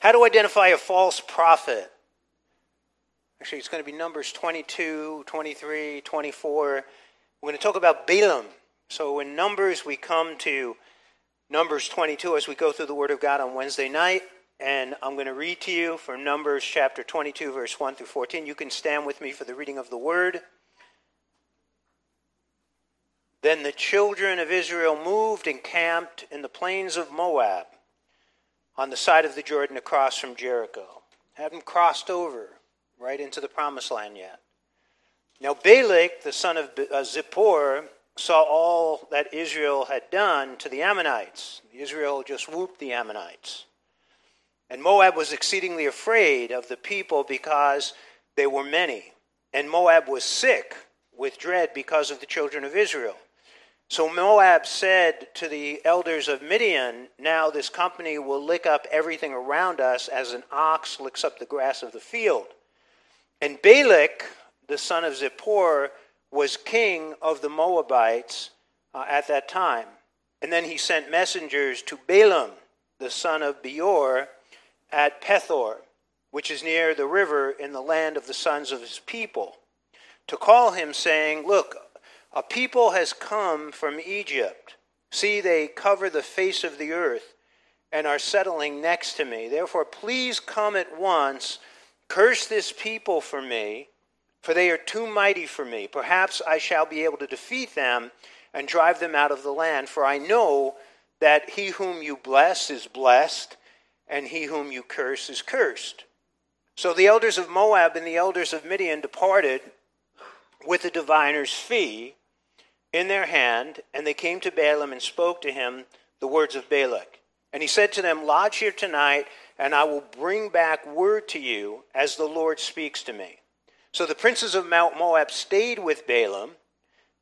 How to identify a false prophet. Actually, it's going to be Numbers 22, 23, 24. We're going to talk about Balaam. So in Numbers, we come to Numbers 22 as we go through the Word of God on Wednesday night. And I'm going to read to you from Numbers chapter 22, verse 1 through 14. You can stand with me for the reading of the Word. Then the children of Israel moved and camped in the plains of Moab on the side of the Jordan across from Jericho. Hadn't crossed over right into the promised land yet. Now Balak, the son of uh, Zippor, saw all that Israel had done to the Ammonites. Israel just whooped the Ammonites. And Moab was exceedingly afraid of the people because they were many. And Moab was sick with dread because of the children of Israel. So Moab said to the elders of Midian, Now this company will lick up everything around us as an ox licks up the grass of the field. And Balak, the son of Zippor, was king of the Moabites uh, at that time. And then he sent messengers to Balaam, the son of Beor, at Pethor, which is near the river in the land of the sons of his people, to call him, saying, Look, a people has come from Egypt. See, they cover the face of the earth and are settling next to me. Therefore, please come at once, curse this people for me, for they are too mighty for me. Perhaps I shall be able to defeat them and drive them out of the land, for I know that he whom you bless is blessed, and he whom you curse is cursed. So the elders of Moab and the elders of Midian departed with the diviner's fee in their hand, and they came to Balaam and spoke to him the words of Balak. And he said to them, Lodge here tonight, and I will bring back word to you as the Lord speaks to me. So the princes of Mount Moab stayed with Balaam.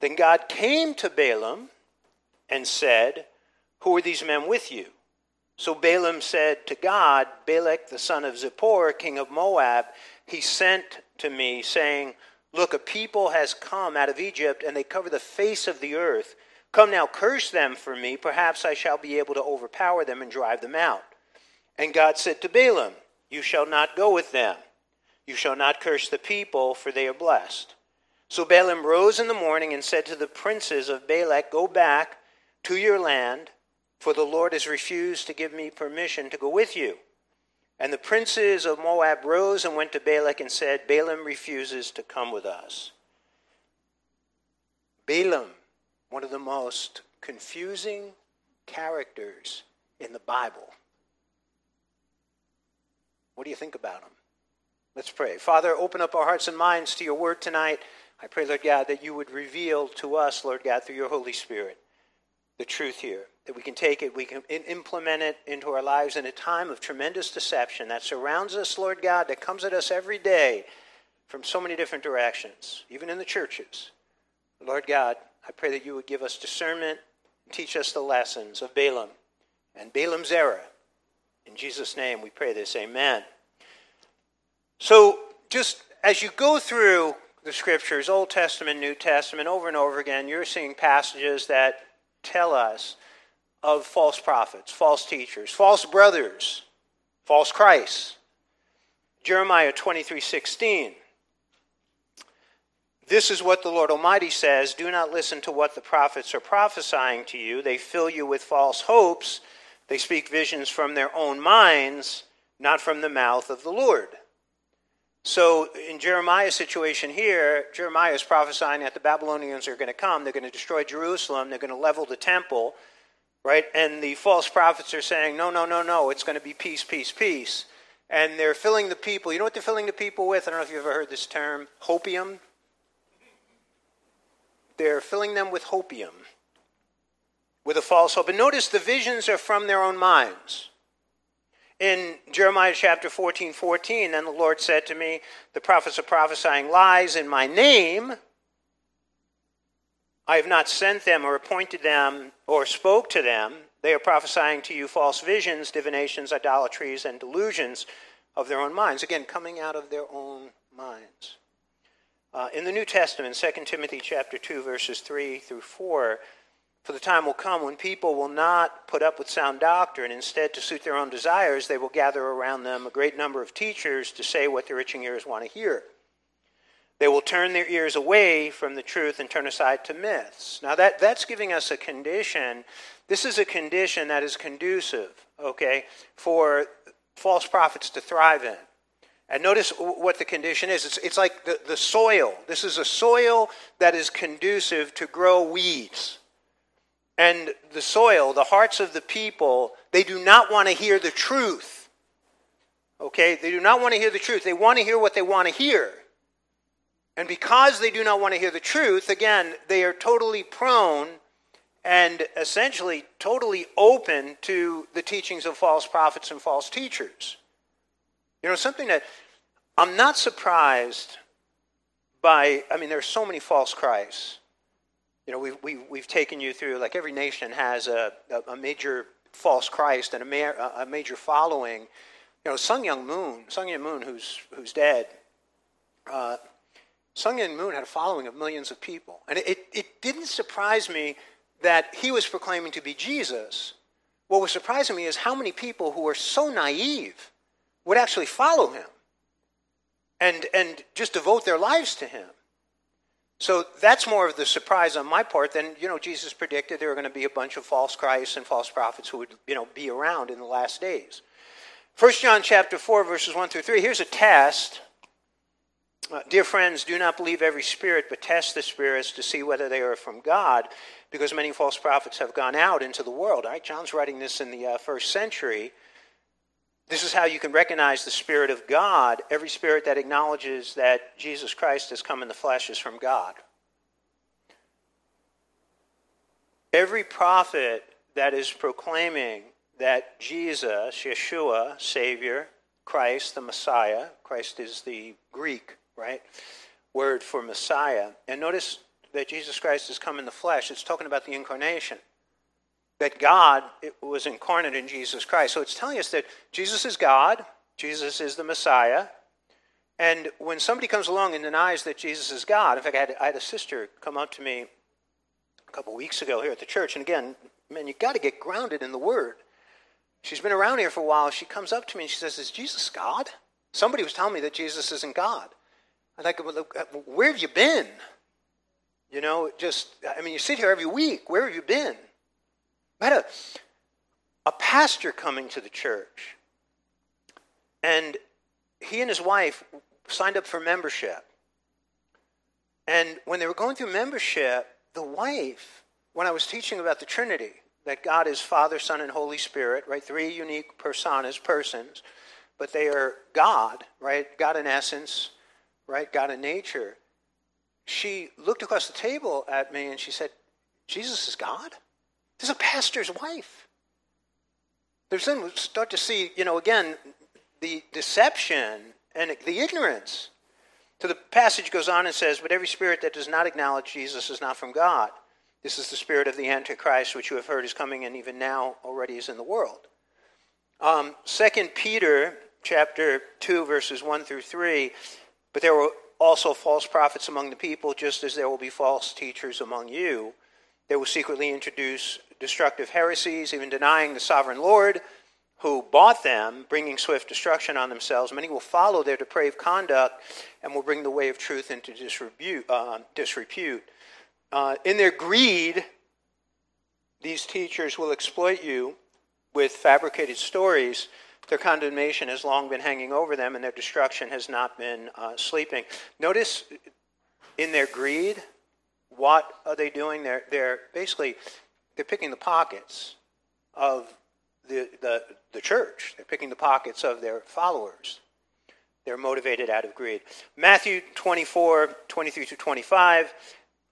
Then God came to Balaam and said, Who are these men with you? So Balaam said to God, Balak the son of Zippor, king of Moab, he sent to me, saying, Look, a people has come out of Egypt, and they cover the face of the earth. Come now, curse them for me. Perhaps I shall be able to overpower them and drive them out. And God said to Balaam, You shall not go with them. You shall not curse the people, for they are blessed. So Balaam rose in the morning and said to the princes of Balak, Go back to your land, for the Lord has refused to give me permission to go with you. And the princes of Moab rose and went to Balak and said, Balaam refuses to come with us. Balaam, one of the most confusing characters in the Bible. What do you think about him? Let's pray. Father, open up our hearts and minds to your word tonight. I pray, Lord God, that you would reveal to us, Lord God, through your Holy Spirit, the truth here that we can take it, we can implement it into our lives in a time of tremendous deception that surrounds us, Lord God, that comes at us every day from so many different directions, even in the churches. Lord God, I pray that you would give us discernment teach us the lessons of Balaam and Balaam's error. In Jesus' name we pray this. Amen. So, just as you go through the scriptures, Old Testament, New Testament, over and over again, you're seeing passages that tell us of false prophets, false teachers, false brothers, false Christs. Jeremiah 23 16. This is what the Lord Almighty says Do not listen to what the prophets are prophesying to you. They fill you with false hopes. They speak visions from their own minds, not from the mouth of the Lord. So, in Jeremiah's situation here, Jeremiah is prophesying that the Babylonians are going to come. They're going to destroy Jerusalem. They're going to level the temple right? And the false prophets are saying, no, no, no, no, it's going to be peace, peace, peace. And they're filling the people. You know what they're filling the people with? I don't know if you've ever heard this term hopium. They're filling them with hopium, with a false hope. And notice the visions are from their own minds. In Jeremiah chapter 14, 14, then the Lord said to me, The prophets are prophesying lies in my name I have not sent them or appointed them or spoke to them. They are prophesying to you false visions, divinations, idolatries, and delusions of their own minds. Again, coming out of their own minds. Uh, in the New Testament, 2 Timothy chapter 2, verses 3 through 4, For the time will come when people will not put up with sound doctrine. Instead, to suit their own desires, they will gather around them a great number of teachers to say what their itching ears want to hear. They will turn their ears away from the truth and turn aside to myths. Now, that, that's giving us a condition. This is a condition that is conducive, okay, for false prophets to thrive in. And notice what the condition is. It's, it's like the, the soil. This is a soil that is conducive to grow weeds. And the soil, the hearts of the people, they do not want to hear the truth. Okay? They do not want to hear the truth. They want to hear what they want to hear. And because they do not want to hear the truth, again, they are totally prone and essentially totally open to the teachings of false prophets and false teachers. You know, something that I'm not surprised by, I mean, there are so many false Christs. You know, we've, we've, we've taken you through, like every nation has a, a, a major false Christ and a, ma- a major following. You know, Sun Myung Moon, Sun Myung Moon, who's, who's dead, uh, Sun Myung Moon had a following of millions of people. And it, it didn't surprise me that he was proclaiming to be Jesus. What was surprising me is how many people who were so naive would actually follow him and, and just devote their lives to him. So that's more of the surprise on my part than, you know, Jesus predicted there were going to be a bunch of false Christs and false prophets who would, you know, be around in the last days. 1 John chapter 4, verses 1 through 3. Here's a test. Uh, dear friends, do not believe every spirit, but test the spirits to see whether they are from God, because many false prophets have gone out into the world. All right, John's writing this in the uh, first century. This is how you can recognize the Spirit of God. Every spirit that acknowledges that Jesus Christ has come in the flesh is from God. Every prophet that is proclaiming that Jesus, Yeshua, Savior, Christ, the Messiah, Christ is the Greek, right, word for Messiah. And notice that Jesus Christ has come in the flesh. It's talking about the incarnation that God was incarnate in Jesus Christ. So it's telling us that Jesus is God, Jesus is the Messiah. And when somebody comes along and denies that Jesus is God, in fact, I had, I had a sister come up to me a couple weeks ago here at the church, and again, man, you've got to get grounded in the Word. She's been around here for a while. She comes up to me and she says, Is Jesus God? Somebody was telling me that Jesus isn't God. I'm like, well, uh, Where have you been? You know, just, I mean, you sit here every week. Where have you been? I had a, a pastor coming to the church, and he and his wife signed up for membership. And when they were going through membership, the wife, when I was teaching about the Trinity, that God is Father, Son, and Holy Spirit, right? Three unique personas, persons, but they are God, right? God in essence, right? God in nature. She looked across the table at me and she said, Jesus is God? This is a pastor's wife. There's then we start to see, you know, again, the deception and the ignorance. So the passage goes on and says, But every spirit that does not acknowledge Jesus is not from God. This is the spirit of the Antichrist, which you have heard is coming and even now already is in the world. Um, 2 Peter chapter 2, verses 1 through 3. But there were also false prophets among the people, just as there will be false teachers among you. They will secretly introduce destructive heresies, even denying the sovereign Lord who bought them, bringing swift destruction on themselves. Many will follow their depraved conduct and will bring the way of truth into disrepute. Uh, disrepute. Uh, in their greed, these teachers will exploit you with fabricated stories. Their condemnation has long been hanging over them, and their destruction has not been uh, sleeping. Notice in their greed, what are they doing? They're, they're basically they're picking the pockets of the, the, the church. They're picking the pockets of their followers. They're motivated out of greed. Matthew 24, 23 to 25.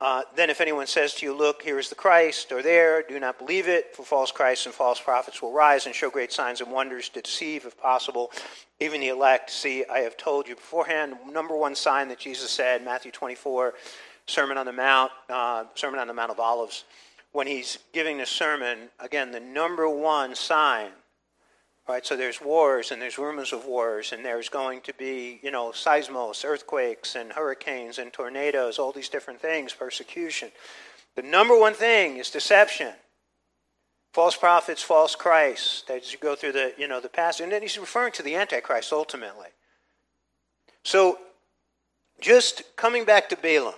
Uh, then, if anyone says to you, Look, here is the Christ, or there, do not believe it, for false Christs and false prophets will rise and show great signs and wonders to deceive, if possible, even the elect. See, I have told you beforehand. Number one sign that Jesus said, Matthew 24, Sermon on the Mount, uh, Sermon on the Mount of Olives when he's giving the sermon, again, the number one sign, right? So there's wars and there's rumors of wars, and there's going to be, you know, seismos, earthquakes, and hurricanes and tornadoes, all these different things, persecution. The number one thing is deception. False prophets, false Christs. As you go through the, you know, the passage, and then he's referring to the Antichrist ultimately. So, just coming back to Balaam.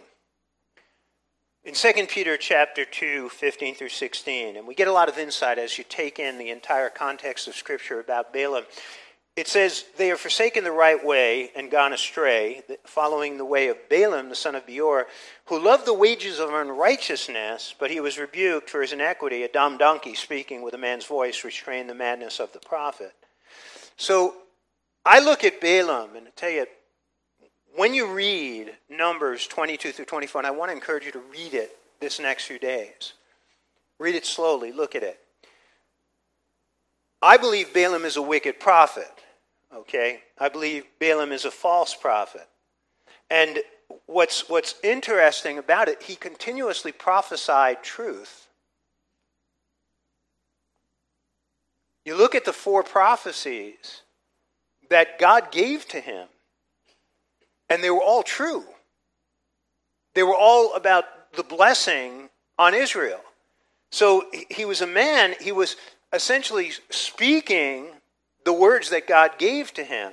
In 2 Peter chapter 2, 15 through 16, and we get a lot of insight as you take in the entire context of Scripture about Balaam. It says, They have forsaken the right way and gone astray, following the way of Balaam, the son of Beor, who loved the wages of unrighteousness, but he was rebuked for his iniquity. A dumb donkey speaking with a man's voice restrained the madness of the prophet. So I look at Balaam and I tell you, when you read Numbers 22 through 24, and I want to encourage you to read it this next few days, read it slowly, look at it. I believe Balaam is a wicked prophet. Okay? I believe Balaam is a false prophet. And what's, what's interesting about it, he continuously prophesied truth. You look at the four prophecies that God gave to him, and they were all true. They were all about the blessing on Israel. So he was a man, he was essentially speaking the words that God gave to him.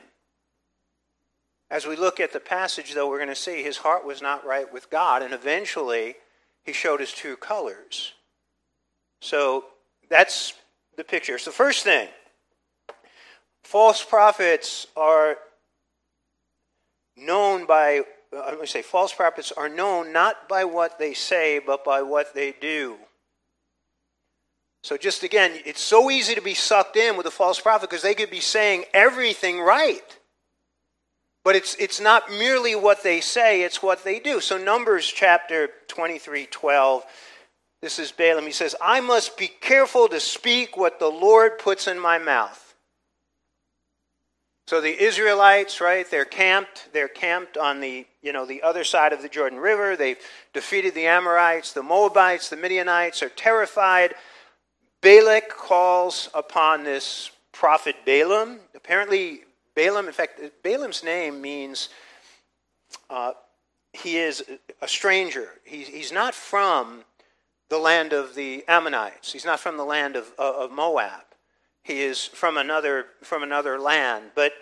As we look at the passage, though, we're going to see his heart was not right with God, and eventually he showed his true colors. So that's the picture. So, first thing false prophets are known by, uh, let me say, false prophets are known not by what they say, but by what they do. So, just again, it's so easy to be sucked in with a false prophet because they could be saying everything right. But it's, it's not merely what they say, it's what they do. So, Numbers chapter 23 12, this is Balaam. He says, I must be careful to speak what the Lord puts in my mouth. So the Israelites, right, they're camped, they're camped on the, you know, the other side of the Jordan River. They've defeated the Amorites, the Moabites, the Midianites are terrified. Balak calls upon this prophet Balaam. Apparently, Balaam, in fact, Balaam's name means uh, he is a stranger. He, he's not from the land of the Ammonites. He's not from the land of, of Moab. He is from another, from another land. But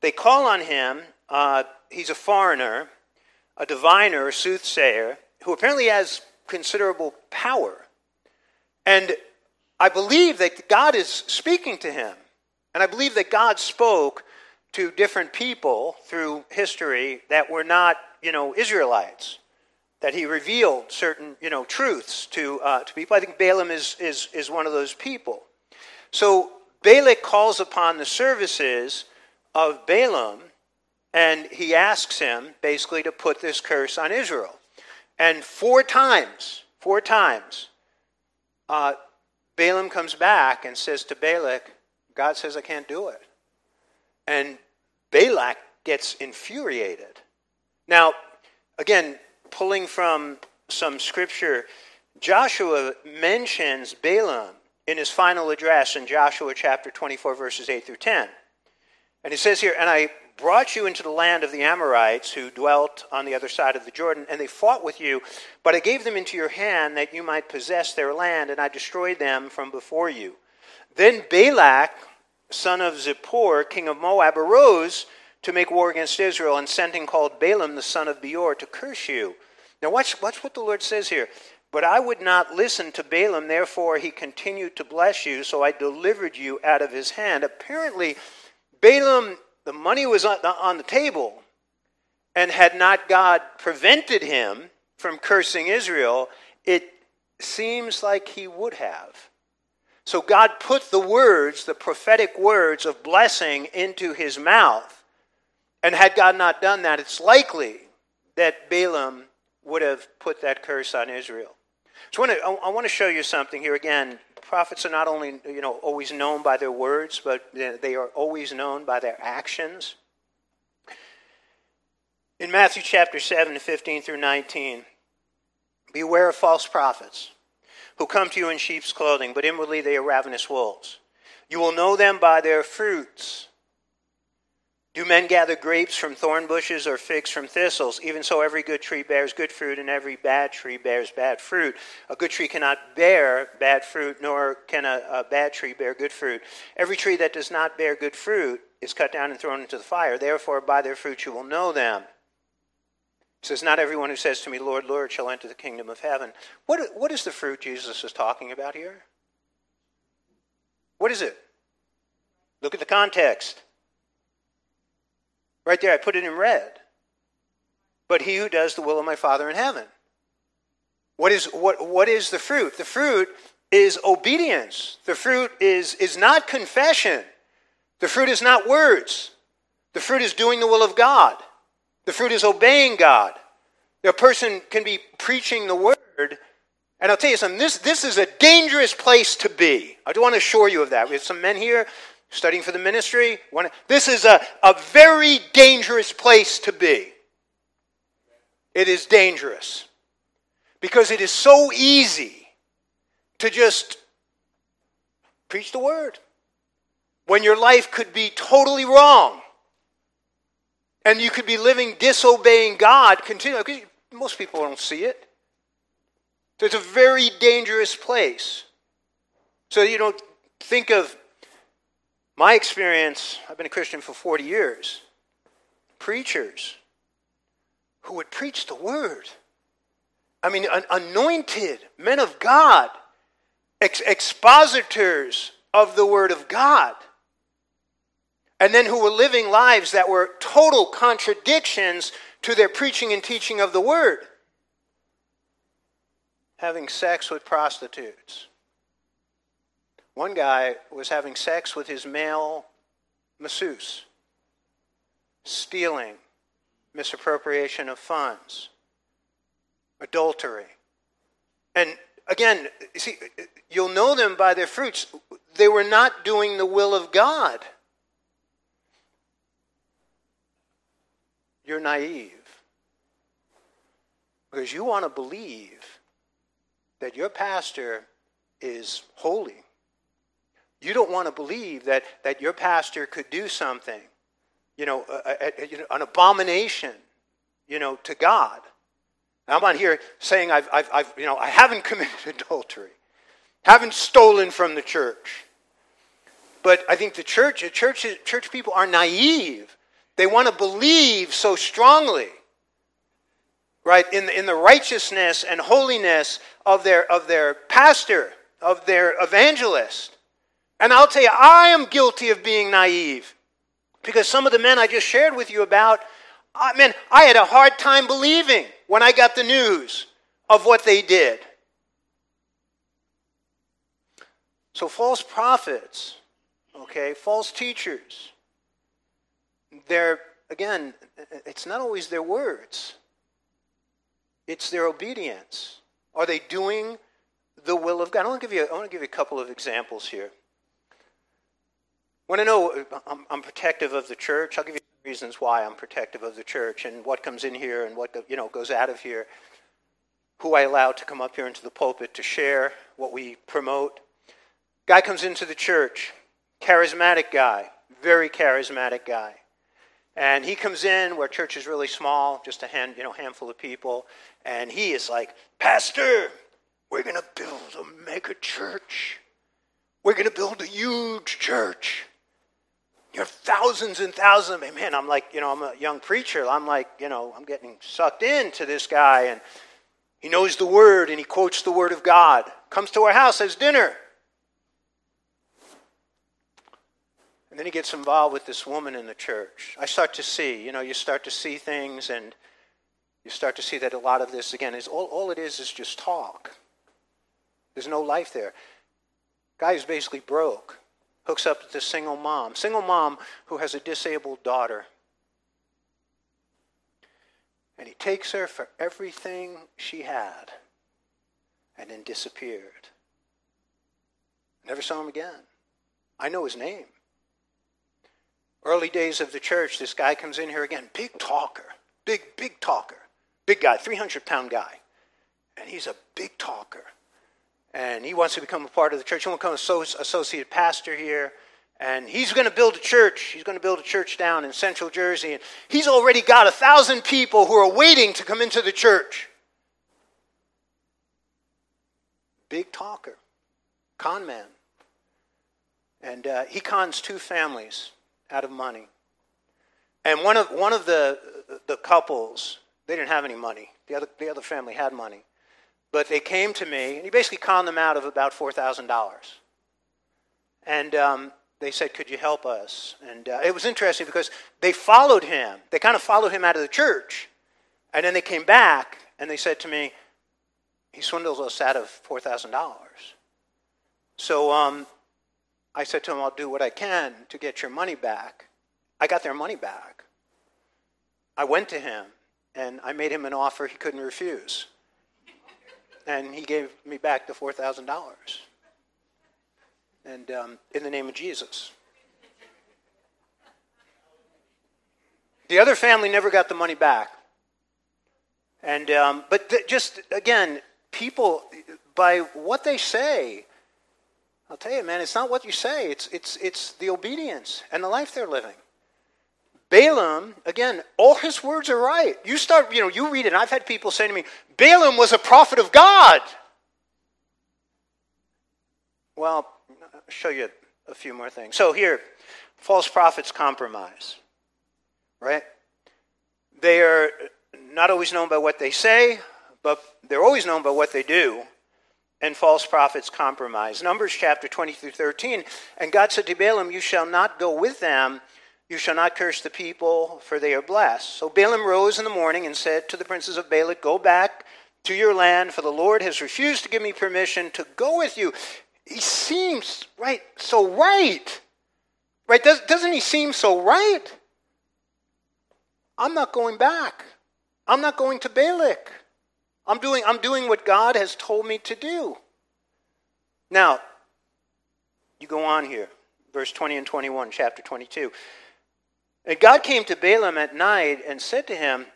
they call on him. Uh, he's a foreigner, a diviner, a soothsayer, who apparently has considerable power. And I believe that God is speaking to him. And I believe that God spoke to different people through history that were not, you know, Israelites. That he revealed certain, you know, truths to, uh, to people. I think Balaam is, is, is one of those people. So Balak calls upon the services of Balaam and he asks him basically to put this curse on Israel. And four times, four times, uh, Balaam comes back and says to Balak, God says I can't do it. And Balak gets infuriated. Now, again, pulling from some scripture, Joshua mentions Balaam in his final address in Joshua chapter 24, verses 8 through 10. And it says here, And I brought you into the land of the Amorites who dwelt on the other side of the Jordan, and they fought with you, but I gave them into your hand that you might possess their land, and I destroyed them from before you. Then Balak, son of Zippor, king of Moab, arose to make war against Israel, and sent and called Balaam, the son of Beor, to curse you. Now, watch, watch what the Lord says here. But I would not listen to Balaam, therefore he continued to bless you, so I delivered you out of his hand. Apparently, Balaam the money was on the table, and had not God prevented him from cursing Israel, it seems like he would have. So God put the words, the prophetic words of blessing, into his mouth. And had God not done that, it's likely that Balaam would have put that curse on Israel. So I want to, I want to show you something here again prophets are not only you know always known by their words, but they are always known by their actions. In Matthew chapter 7, 15 through 19, beware of false prophets who come to you in sheep's clothing, but inwardly they are ravenous wolves. You will know them by their fruits. Do men gather grapes from thorn bushes or figs from thistles? Even so, every good tree bears good fruit, and every bad tree bears bad fruit. A good tree cannot bear bad fruit, nor can a, a, bad tree bear good fruit. Every tree that does not bear good fruit is cut down and thrown into the fire. Therefore, by their fruit you will know them. It says, Not everyone who says to me, Lord, Lord, shall enter the kingdom of heaven. What, what is the fruit Jesus is talking about here? What is it? Look at the context. Right there, I put it in red. But he who does the will of my Father in heaven. What is, what, what is the fruit? The fruit is obedience. The fruit is, is not confession. The fruit is not words. The fruit is doing the will of God. The fruit is obeying God. A person can be preaching the word, and I'll tell you something, this, this is a dangerous place to be. I do want to assure you of that. We have some men here studying for the ministry. This is a, a very dangerous place to be. It is dangerous because it is so easy to just preach the word when your life could be totally wrong and you could be living disobeying God continually. Most people don't see it. So It's a very dangerous place. So you don't think of my experience, I've been a Christian for 40 years, preachers who would preach the word. I mean, anointed men of God, ex- expositors of the word of God, and then who were living lives that were total contradictions to their preaching and teaching of the word. Having sex with prostitutes one guy was having sex with his male masseuse, stealing, misappropriation of funds, adultery. And again, see, you'll know them by their fruits. They were not doing the will of God. You're naive. Because you want to believe that your pastor is holy you don't want to believe that, that your pastor could do something, you know, a, a, a, an abomination, you know, to God. I'm on here saying I've, I've, I've, you know, I haven't committed adultery, haven't stolen from the church. But I think the church, church, church people are naive. They want to believe so strongly, right, in the, in the righteousness and holiness of their, of their pastor, of their evangelist. And I'll tell you, I am guilty of being naive. Because some of the men I just shared with you about, uh, I mean, I had a hard time believing when I got the news of what they did. So, false prophets, okay, false teachers, they're, again, it's not always their words, it's their obedience. Are they doing the will of God? I want to give you, I want to give you a couple of examples here. Want to know uh, I'm, I'm, protective of the church? I'll give you reasons why I'm protective of the church and what comes in here and what you know goes out of here. Who I allow to come up here into the pulpit to share what we promote. Guy comes into the church, charismatic guy, very charismatic guy. And he comes in where church is really small, just a hand, you know, handful of people, and he is like, "Pastor, we're going to build a mega church. We're going to build a huge church." You thousands and thousands of men. I'm like, you know, I'm a young preacher. I'm like, you know, I'm getting sucked into this guy, and he knows the word and he quotes the word of God. Comes to our house, has dinner. And then he gets involved with this woman in the church. I start to see, you know, you start to see things and you start to see that a lot of this, again, is all, all it is is just talk. There's no life there. Guy is basically broke hooks up with a single mom, single mom who has a disabled daughter. And he takes her for everything she had and then disappeared. Never saw him again. I know his name. Early days of the church, this guy comes in here again, big talker, big, big talker, big guy, 300 pound guy. And he's a big talker and he wants to become a part of the church. He wants to become an associate pastor here. And he's going to build a church. He's going to build a church down in central Jersey. And he's already got a thousand people who are waiting to come into the church. Big talker, con man. And uh, he cons two families out of money. And one of, one of the, the couples, they didn't have any money. The other, the other family had money. But they came to me, and he basically conned them out of about $4,000. And um, they said, Could you help us? And uh, it was interesting because they followed him. They kind of followed him out of the church. And then they came back and they said to me, He swindled us out of $4,000. So um, I said to him, I'll do what I can to get your money back. I got their money back. I went to him and I made him an offer he couldn't refuse. And he gave me back the $4,000 and um, in the name of Jesus. The other family never got the money back. And, um, but th- just again, people, by what they say, I'll tell you, man, it's not what you say, it's, it's, it's the obedience and the life they're living. Balaam, again, all his words are right. You start, you know, you read it, I've had people say to me, Balaam was a prophet of God. Well, I'll show you a few more things. So here, false prophets compromise, right? They are not always known by what they say, but they're always known by what they do. And false prophets compromise. Numbers chapter 20 through 13. And God said to Balaam, You shall not go with them. You shall not curse the people, for they are blessed. So Balaam rose in the morning and said to the princes of Balak, Go back to your land, for the Lord has refused to give me permission to go with you. He seems right so right. Right Does, doesn't he seem so right? I'm not going back. I'm not going to balak. I'm doing i'm doing what god has told me to do. Now you go on here verse 20 and 21 chapter 22 and god came to balaam at night and said to him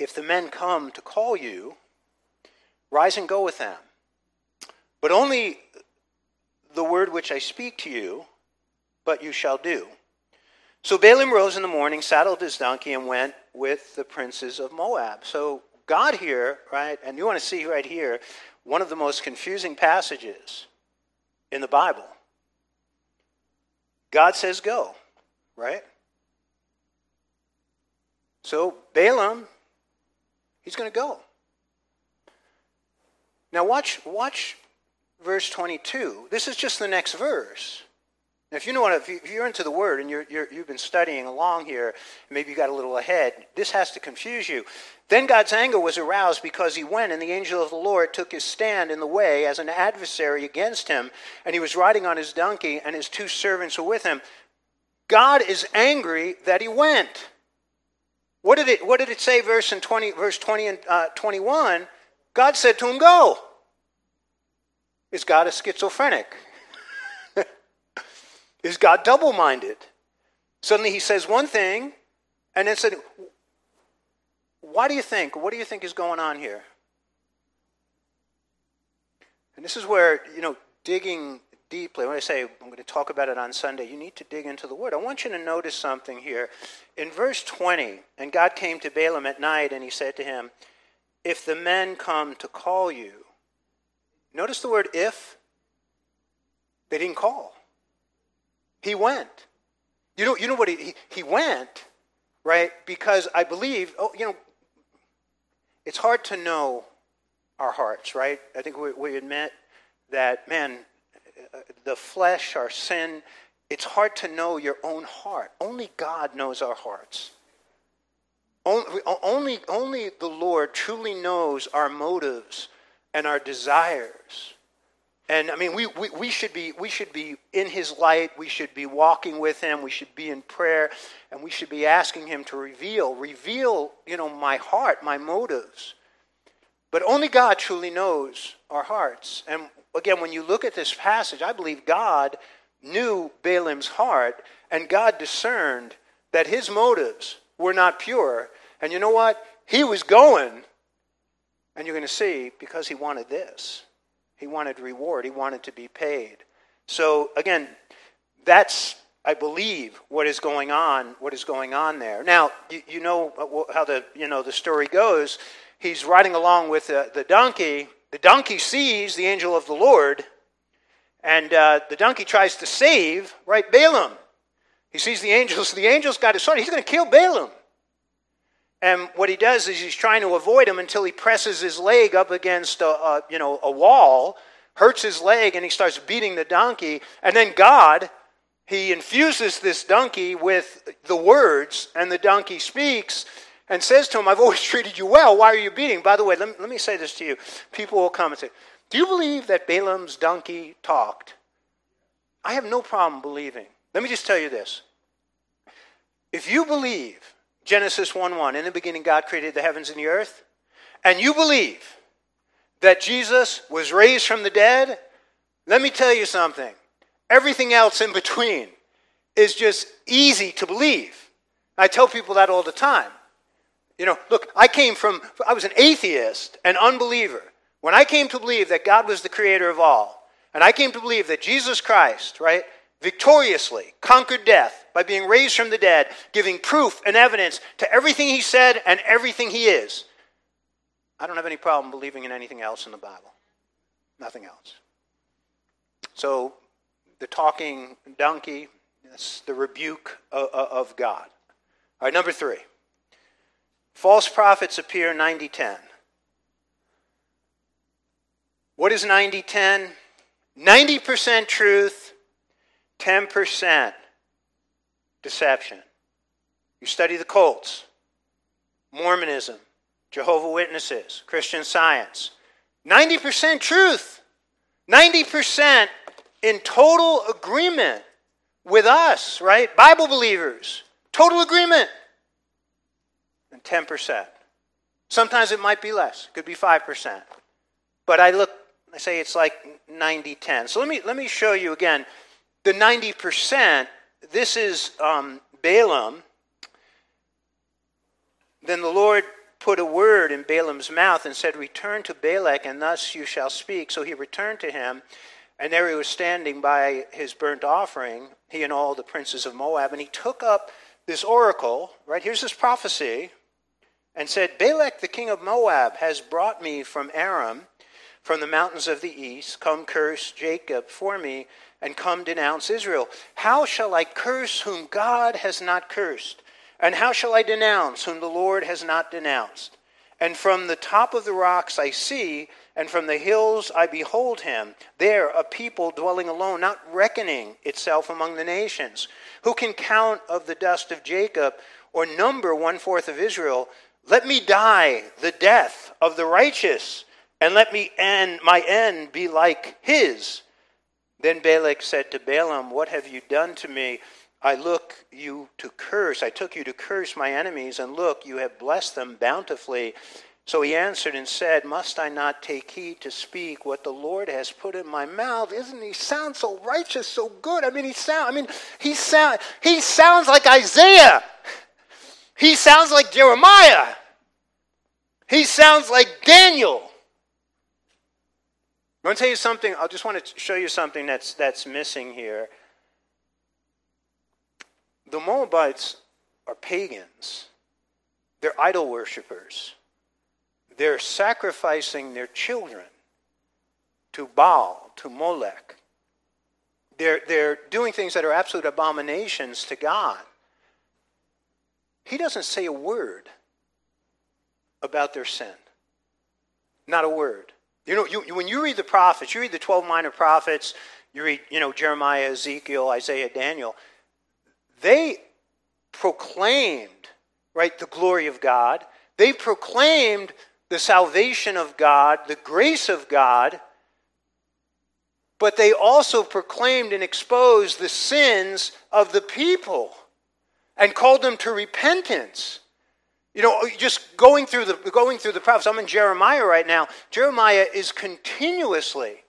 if the men come to call you rise and go with them but only the word which I speak to you, but you shall do. So Balaam rose in the morning, saddled his donkey, and went with the princes of Moab. So God here, right, and you want to see right here, one of the most confusing passages in the Bible. God says go, right? So Balaam, he's going to go. Now watch, watch verse 22. This is just the next verse. Now, if you know what, if you're into the Word and you have been studying along here, maybe you got a little ahead, this has to confuse you. Then God's anger was aroused because he went, and the angel of the Lord took his stand in the way as an adversary against him, and he was riding on his donkey, and his two servants were with him. God is angry that he went. What did it, what did it say, verse, in 20, verse 20 and uh, 21? God said to him, Go. Is God a schizophrenic? Is God double minded? Suddenly he says one thing and then said, Why do you think? What do you think is going on here? And this is where, you know, digging deeply, when I say I'm going to talk about it on Sunday, you need to dig into the Word. I want you to notice something here. In verse 20, and God came to Balaam at night and he said to him, If the men come to call you, Notice the word if. They didn't call. He went. You know, you know what he, he, he went, right? Because I believe, oh, you know, it's hard to know our hearts, right? I think we, we admit that, man, the flesh, our sin, it's hard to know your own heart. Only God knows our hearts. Only, only, only the Lord truly knows our motives and our desires. And I mean, we, we, we, should be, we should be in his light. We should be walking with him. We should be in prayer. And we should be asking him to reveal, reveal, you know, my heart, my motives. But only God truly knows our hearts. And again, when you look at this passage, I believe God knew Balaam's heart, and God discerned that his motives were not pure. And you know what? He was going and you're going to see because he wanted this. He wanted reward, he wanted to be paid. So again, that's, I believe, what is going on. What is going on there? Now, you, you know uh, how the you know the story goes. He's riding along with the, the donkey. The donkey sees the angel of the Lord, and uh, the donkey tries to save right Balaam. He sees the angels. The angel's got his sword. He's going to kill Balaam. And what he does is he's trying to avoid him until he presses his leg up against a, a, you know, a wall, hurts his leg, and he starts beating the donkey. And then God, he infuses this donkey with the words, and the donkey speaks and says to him, I've always treated you well. Why are you beating? By the way, let me, let me say this to you. People will come and say, Do you believe that Balaam's donkey talked? I have no problem believing. Let me just tell you this. If you believe Genesis 1 1, in the beginning God created the heavens and the earth, and you believe that Jesus was raised from the dead, let me tell you something. Everything else in between is just easy to believe. I tell people that all the time. You know, look, I came from, I was an atheist, an unbeliever. When I came to believe that God was the creator of all, and I came to believe that Jesus Christ, right, victoriously conquered death by being raised from the dead, giving proof and evidence to everything he said and everything he is. I don't have any problem believing in anything else in the Bible. Nothing else. So, the talking donkey, the rebuke of, God. All right, number three. False prophets appear 90 10. What is 90 10? 90% truth, 10% deception. You study the cults, Mormonism, Jehovah Witnesses, Christian Science. 90% truth. 90% in total agreement with us, right? Bible believers. Total agreement. And 10%. Sometimes it might be less. It could be 5%. But I look, I say it's like 90 10. So let me, let me show you again the 90%, this is um, Balaam. Then the Lord put a word in Balaam's mouth and said, Return to Balak, and thus you shall speak. So he returned to him, and there he was standing by his burnt offering, he and all the princes of Moab. And he took up this oracle, right? Here's this prophecy, and said, Balak, the king of Moab, has brought me from Aram, from the mountains of the east. Come curse Jacob for me and come denounce Israel. How shall I curse whom God has not cursed? And how shall I denounce whom the Lord has not denounced? And from the top of the rocks I see, and from the hills I behold him, there a people dwelling alone, not reckoning itself among the nations. Who can count of the dust of Jacob, or number one fourth of Israel? Let me die the death of the righteous, and let me end my end be like his. Then Balak said to Balaam, What have you done to me? I look you to curse. I took you to curse my enemies, and look, you have blessed them bountifully. So he answered and said, Must I not take heed to speak what the Lord has put in my mouth? Isn't he sound so righteous, so good? I mean, he sound I mean, he sound he sounds like Isaiah. He sounds like Jeremiah. He sounds like Daniel. I want to tell you something. I just want to show you something that's, that's missing here. The Moabites are pagans, they're idol worshippers. They're sacrificing their children to Baal, to Molech. They're, they're doing things that are absolute abominations to God. He doesn't say a word about their sin. Not a word. You know, you, when you read the prophets, you read the 12 minor prophets, you read, you know, Jeremiah, Ezekiel, Isaiah, Daniel, they proclaimed, right, the glory of God. They proclaimed the salvation of God, the grace of God, but they also proclaimed and exposed the sins of the people and called them to repentance. You know, just going through the going through the prophets. I'm in Jeremiah right now. Jeremiah is continuously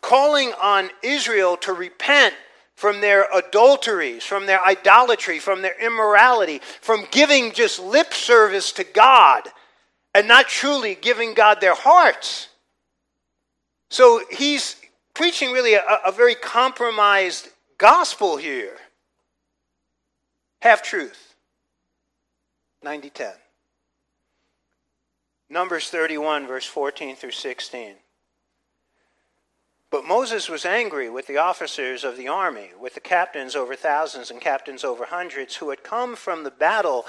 calling on Israel to repent from their adulteries, from their idolatry, from their immorality, from giving just lip service to God and not truly giving God their hearts. So he's preaching really a, a very compromised gospel here. Half truth. 90 10. Numbers 31, verse 14 through 16. But Moses was angry with the officers of the army, with the captains over thousands and captains over hundreds, who had come from the battle.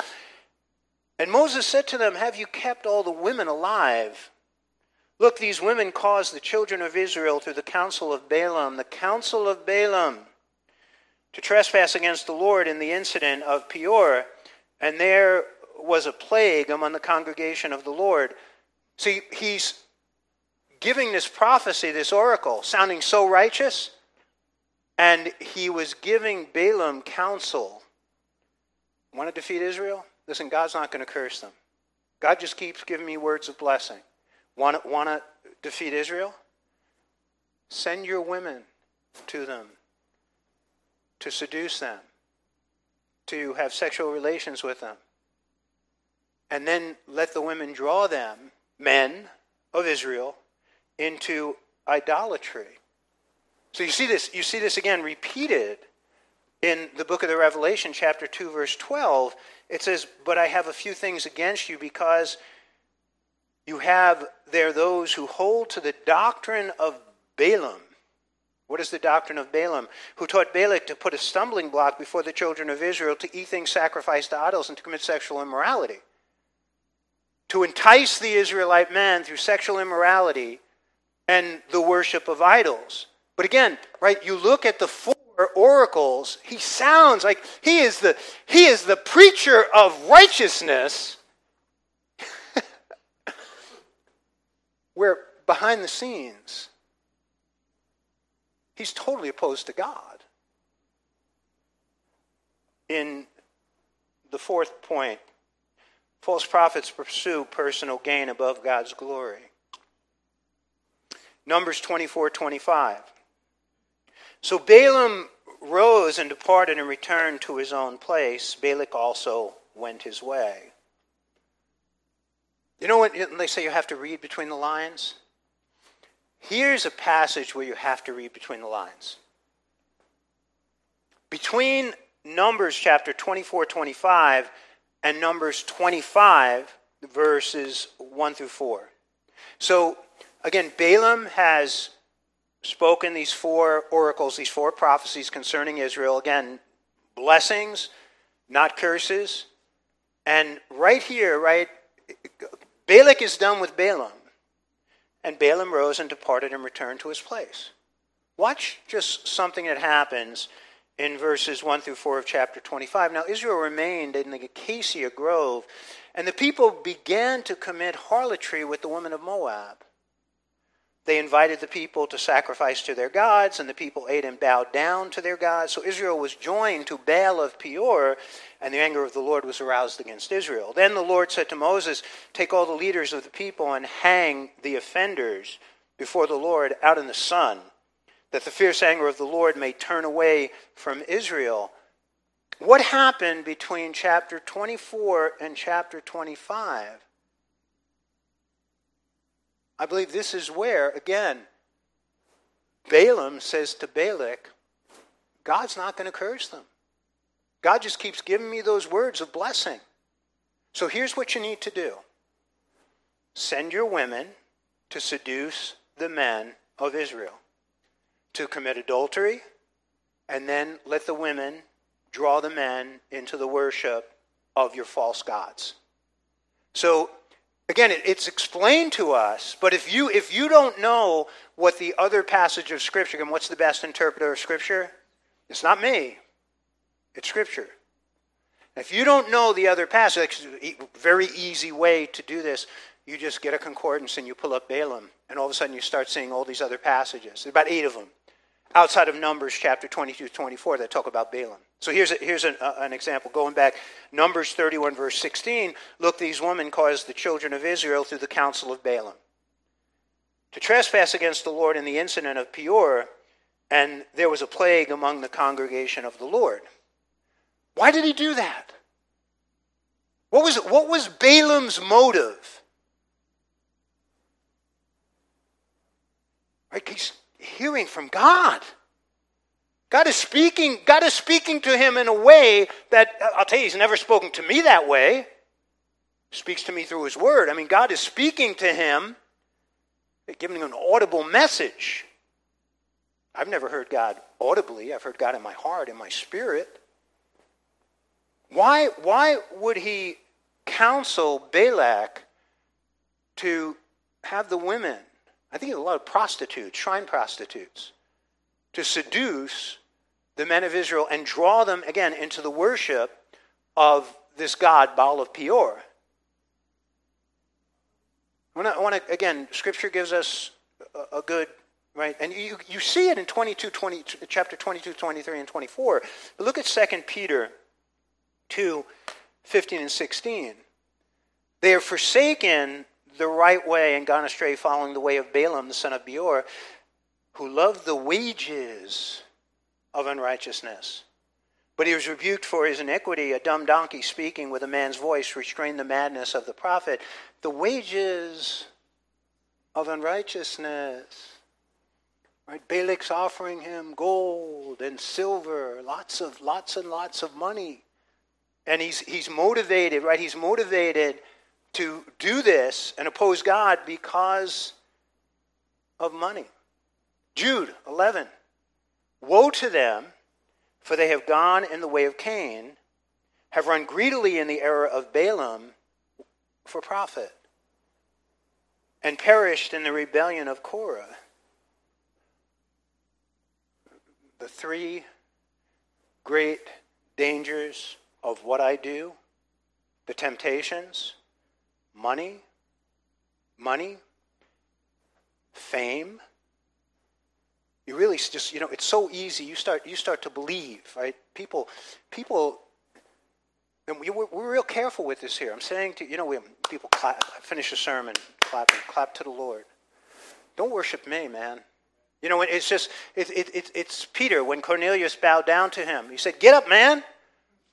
And Moses said to them, Have you kept all the women alive? Look, these women caused the children of Israel through the counsel of Balaam, the counsel of Balaam, to trespass against the Lord in the incident of Peor. And there was a plague among the congregation of the Lord. See, he's giving this prophecy, this oracle, sounding so righteous, and he was giving Balaam counsel. Want to defeat Israel? Listen, God's not going to curse them. God just keeps giving me words of blessing. Want, to, want to defeat Israel? Send your women to them to seduce them, to have sexual relations with them. And then let the women draw them, men of Israel, into idolatry. So you see this, you see this again repeated in the book of the Revelation, chapter 2, verse 12. It says, But I have a few things against you because you have there those who hold to the doctrine of Balaam. What is the doctrine of Balaam? Who taught Balak to put a stumbling block before the children of Israel to eat things sacrificed to idols and to commit sexual immorality. To entice the Israelite man through sexual immorality and the worship of idols. But again, right, you look at the four oracles, he sounds like he is the he is the preacher of righteousness. Where behind the scenes he's totally opposed to God. In the fourth point, false prophets pursue personal gain above God's glory. Numbers 24 25. So Balaam rose and departed and returned to his own place. Balak also went his way. You know what they say you have to read between the lines? Here's a passage where you have to read between the lines. Between Numbers chapter 24 25 and Numbers 25, verses 1 through 4. So Again, Balaam has spoken these four oracles, these four prophecies concerning Israel. Again, blessings, not curses. And right here, right, Balak is done with Balaam. And Balaam rose and departed and returned to his place. Watch just something that happens in verses 1 through 4 of chapter 25. Now, Israel remained in the acacia grove, and the people began to commit harlotry with the women of Moab. They invited the people to sacrifice to their gods, and the people ate and bowed down to their gods. So Israel was joined to Baal of Peor, and the anger of the Lord was aroused against Israel. Then the Lord said to Moses, Take all the leaders of the people and hang the offenders before the Lord out in the sun, that the fierce anger of the Lord may turn away from Israel. What happened between chapter 24 and chapter 25? I believe this is where, again, Balaam says to Balak, God's not going to curse them. God just keeps giving me those words of blessing. So here's what you need to do send your women to seduce the men of Israel, to commit adultery, and then let the women draw the men into the worship of your false gods. So Again, it's explained to us, but if you if you don't know what the other passage of Scripture, and what's the best interpreter of Scripture? It's not me. It's Scripture. If you don't know the other passage, very easy way to do this. You just get a concordance and you pull up Balaam, and all of a sudden you start seeing all these other passages. There's about eight of them outside of Numbers chapter 22 24 that talk about Balaam. So here's, a, here's an, uh, an example. Going back, Numbers 31, verse 16 Look, these women caused the children of Israel through the counsel of Balaam to trespass against the Lord in the incident of Peor, and there was a plague among the congregation of the Lord. Why did he do that? What was, what was Balaam's motive? Right, hearing from God. God is speaking, God is speaking to him in a way that I'll tell you, he's never spoken to me that way. He speaks to me through his word. I mean, God is speaking to him, giving him an audible message. I've never heard God audibly. I've heard God in my heart, in my spirit. Why, why would he counsel Balak to have the women, I think a lot of prostitutes, shrine prostitutes, to seduce the men of Israel and draw them again into the worship of this god Baal of Peor. I want to, again, Scripture gives us a, a, good right, and you, you see it in 22, 20, chapter 22, 23, and 24. But look at 2 Peter 2, 15 and 16. They have forsaken the right way and gone astray, following the way of Balaam, the son of Beor, who loved the wages of unrighteousness. But he was rebuked for his iniquity. A dumb donkey speaking with a man's voice restrained the madness of the prophet. The wages of unrighteousness. Right? Balak's offering him gold and silver, lots of lots and lots of money. And he's he's motivated, right? He's motivated to do this and oppose God because of money. Jude 11. Woe to them, for they have gone in the way of Cain, have run greedily in the error of Balaam for profit, and perished in the rebellion of Korah. The three great dangers of what I do, the temptations, money, money, fame. You really just, you know, it's so easy. You start, you start to believe, right? People, people, and we, we're, we're real careful with this here. I'm saying to, you know, we, people clap, finish a sermon, clap, clap to the Lord. Don't worship me, man. You know, it's just, it, it, it, it's Peter when Cornelius bowed down to him. He said, Get up, man.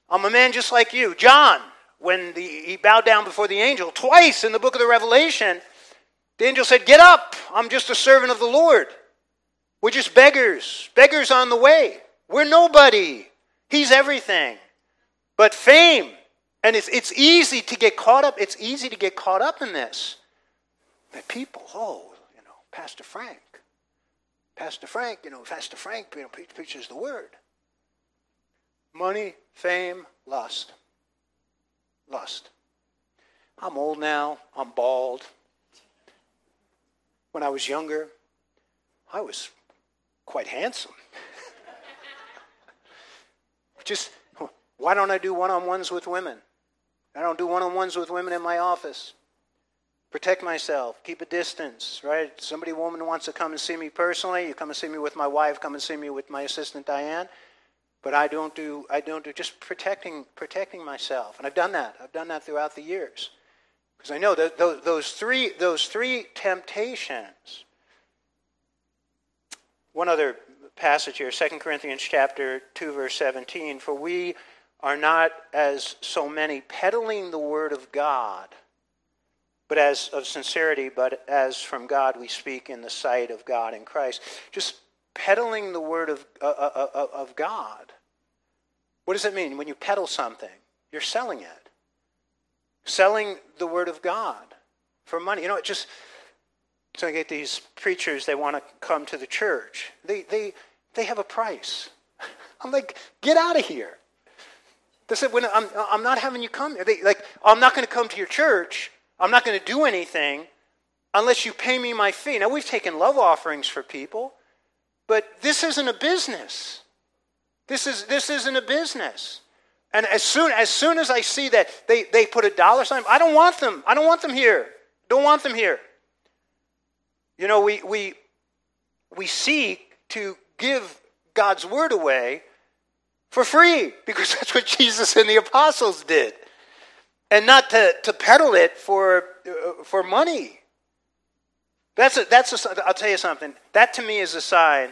I'm a man just like you. John, when the, he bowed down before the angel. Twice in the book of the Revelation, the angel said, Get up, I'm just a servant of the Lord. We're just beggars, beggars on the way. We're nobody. He's everything. But fame, and it's, it's easy to get caught up, it's easy to get caught up in this. That people, oh, you know, Pastor Frank. Pastor Frank, you know, Pastor Frank, you know, preaches the word. Money, fame, lust lust. I'm old now, I'm bald. When I was younger, I was quite handsome. Just, why don't I do one on ones with women? I don't do one on ones with women in my office. Protect myself, keep a distance, right? Somebody, woman wants to come and see me personally. You come and see me with my wife, come and see me with my assistant Diane. But I don't do I don't do just protecting protecting myself, and I've done that. I've done that throughout the years because I know that those, three those three temptations. One other passage here, 2 Corinthians chapter 2 verse 17, for we are not as so many peddling the word of God, but as of sincerity, but as from God we speak in the sight of God in Christ. Just peddling the word of, uh, uh, uh, of God. What does it mean when you peddle something? You're selling it. Selling the word of God for money. You know, it just so I get these preachers, they want to come to the church. They they they have a price. I'm like, get out of here. They said, when I'm, I'm not having you come. They, like, I'm not going to come to your church. I'm not going to do anything unless you pay me my fee. Now, we've taken love offerings for people. But this isn't a business. This, is, this isn't a business. And as soon, as soon as I see that they, they put a dollar sign, I don't want them. I don't want them here. Don't want them here. You know, we, we, we seek to give God's word away for free because that's what Jesus and the apostles did. And not to, to peddle it for, uh, for money. That's a, that's a, I'll tell you something. That to me is a sign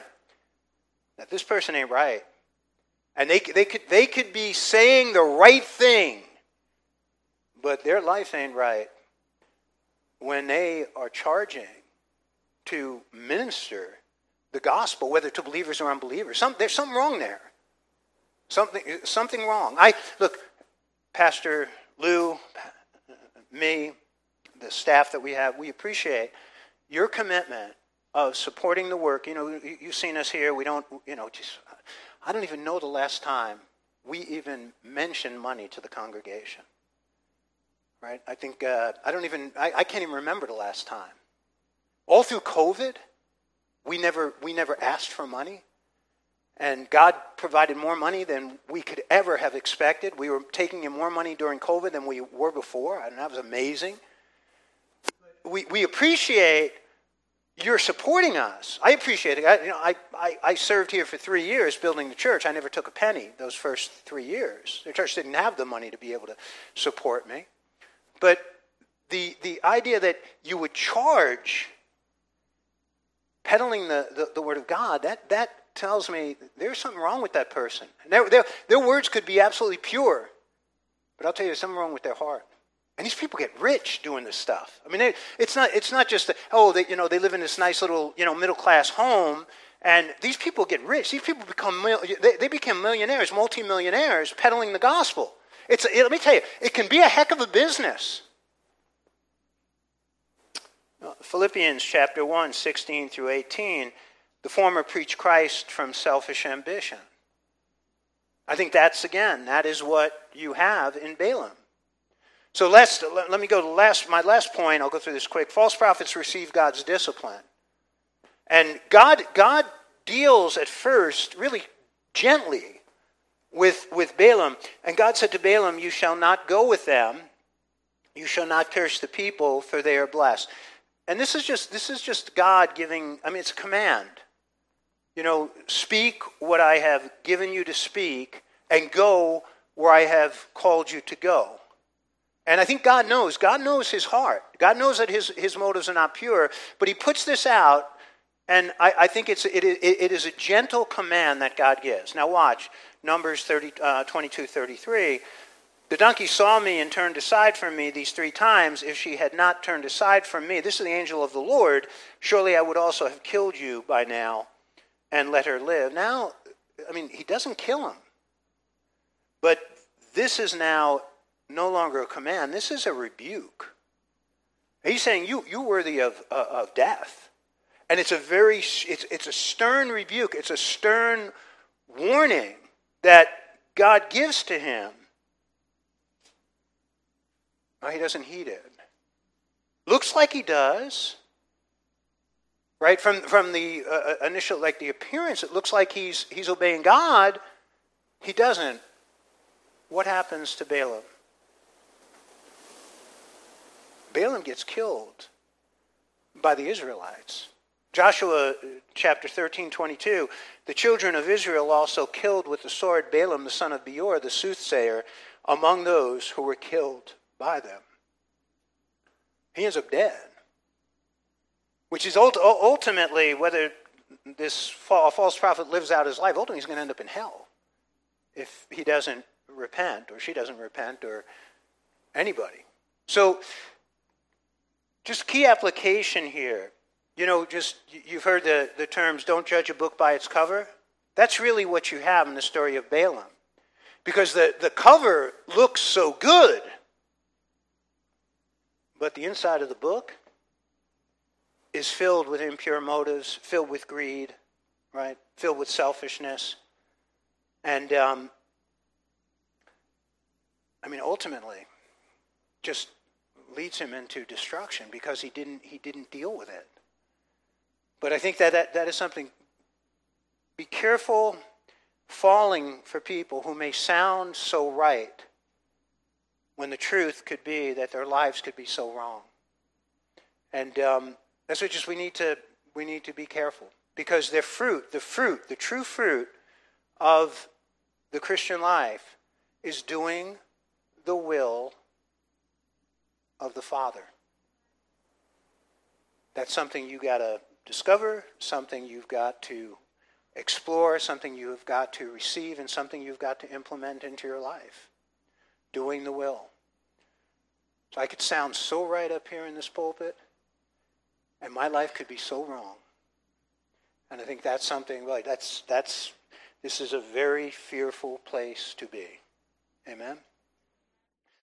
that this person ain't right. And they, they, could, they could be saying the right thing, but their life ain't right when they are charging to minister the gospel, whether to believers or unbelievers. Some, there's something wrong there. Something, something wrong. I look, Pastor Lou, me, the staff that we have, we appreciate your commitment of supporting the work. You know, you've seen us here. We don't, you know, just, I don't even know the last time we even mentioned money to the congregation. Right? I think, uh, I don't even, I, I can't even remember the last time. All through COVID, we never, we never asked for money. And God provided more money than we could ever have expected. We were taking in more money during COVID than we were before, and that was amazing. We, we appreciate your supporting us. I appreciate it. I, you know, I, I, I, served here for three years building the church. I never took a penny those first three years. The church didn't have the money to be able to support me. But the, the idea that you would charge peddling the, the, the, Word of God, that, that tells me there's something wrong with that person. Their, their, their words could be absolutely pure, but I'll tell you, there's something wrong with their heart. And these people get rich doing this stuff. I mean, they, it's not it's not just that, oh, they, you know, they live in this nice little you know middle class home, and these people get rich. These people become they, they become millionaires, multimillionaires, peddling the gospel. It's it, let me tell you, it can be a heck of a business. Uh, Philippians chapter 1, 16 through 18, the former preach Christ from selfish ambition. I think that's again, that is what you have in Balaam. So let's, let me go to last, my last point. I'll go through this quick. False prophets receive God's discipline. And God, God deals at first really gently with, with Balaam. And God said to Balaam, You shall not go with them. You shall not curse the people, for they are blessed. And this is just this is just God giving, I mean, it's a command. You know, speak what I have given you to speak, and go where I have called you to go. And I think God knows. God knows his heart. God knows that his, his motives are not pure. But he puts this out, and I, I think it's, it, it, it is a gentle command that God gives. Now, watch Numbers 30, uh, 22 33. The donkey saw me and turned aside from me these three times. If she had not turned aside from me, this is the angel of the Lord, surely I would also have killed you by now and let her live. Now, I mean, he doesn't kill him. But this is now no longer a command. This is a rebuke. He's saying you you worthy of uh, of death, and it's a very it's it's a stern rebuke. It's a stern warning that God gives to him. No, he doesn't heed it. Looks like he does. Right from from the uh, uh initial like the appearance, it looks like he's he's obeying God. He doesn't. What happens to Balaam? Balaam gets killed by the Israelites. Joshua uh, chapter 13, 22. The children of Israel also killed with the sword Balaam the son of Beor, the soothsayer, among those who were killed by them. He ends up dead. Which is ultimately, whether this false prophet lives out his life, ultimately he's going to end up in hell if he doesn't repent or she doesn't repent or anybody. So just key application here. You know, just you've heard the, the terms don't judge a book by its cover. That's really what you have in the story of Balaam. Because the, the cover looks so good, but the inside of the book is filled with impure motives, filled with greed, right? Filled with selfishness. And, um, I mean, ultimately, just leads him into destruction because he didn't, he didn't deal with it. But I think that, that that is something. Be careful falling for people who may sound so right when the truth could be that their lives could be so wrong. And um, that's what just we need to we need to be careful because their fruit, the fruit, the true fruit of the Christian life is doing the will of the Father. That's something you got to discover, something you've got to explore, something you've got to receive, and something you've got to implement into your life. Doing the will. So I could sound so right up here in this pulpit, and my life could be so wrong. And I think that's something like that's that's this is a very fearful place to be. Amen.